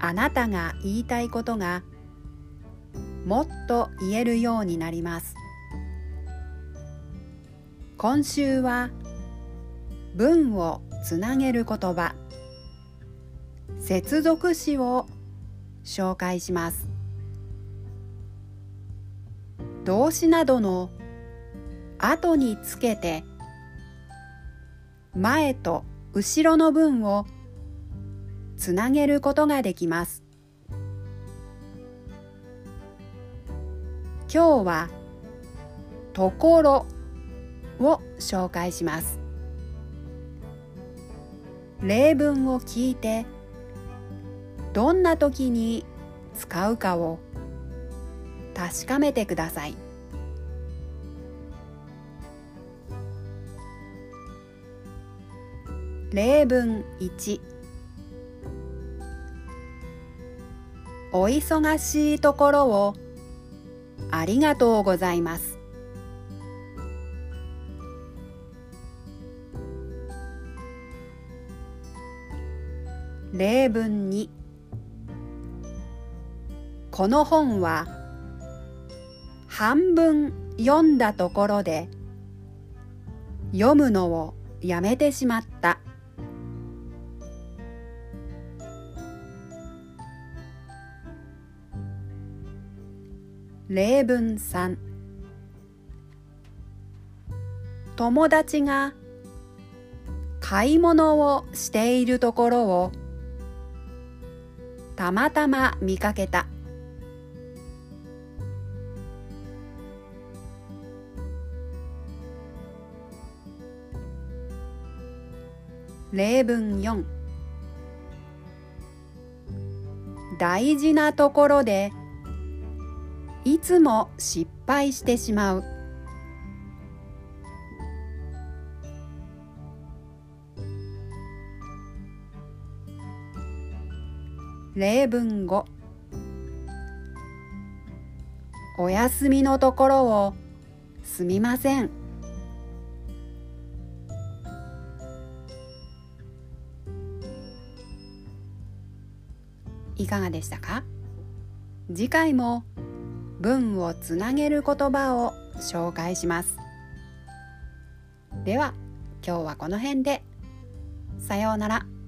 あなたが言いたいことがもっと言えるようになります。今週は文をつなげる言葉。接続詞を紹介します。動詞などの後につけて前と後ろの文をつなげることができます。今日はところを紹介します。例文を聞いてどんな時に使うかを確かめてください。例文1お忙しいところを。ありがとうございます。例文2この本は半分読んだところで読むのをやめてしまった。例文3友達が買い物をしているところをたまたま見かけた。例文4大事なところでいつも失敗してしまう。例文5お休みのところをすみません。いかがでしたか？次回も文をつなげる言葉を紹介しますでは今日はこの辺でさようなら。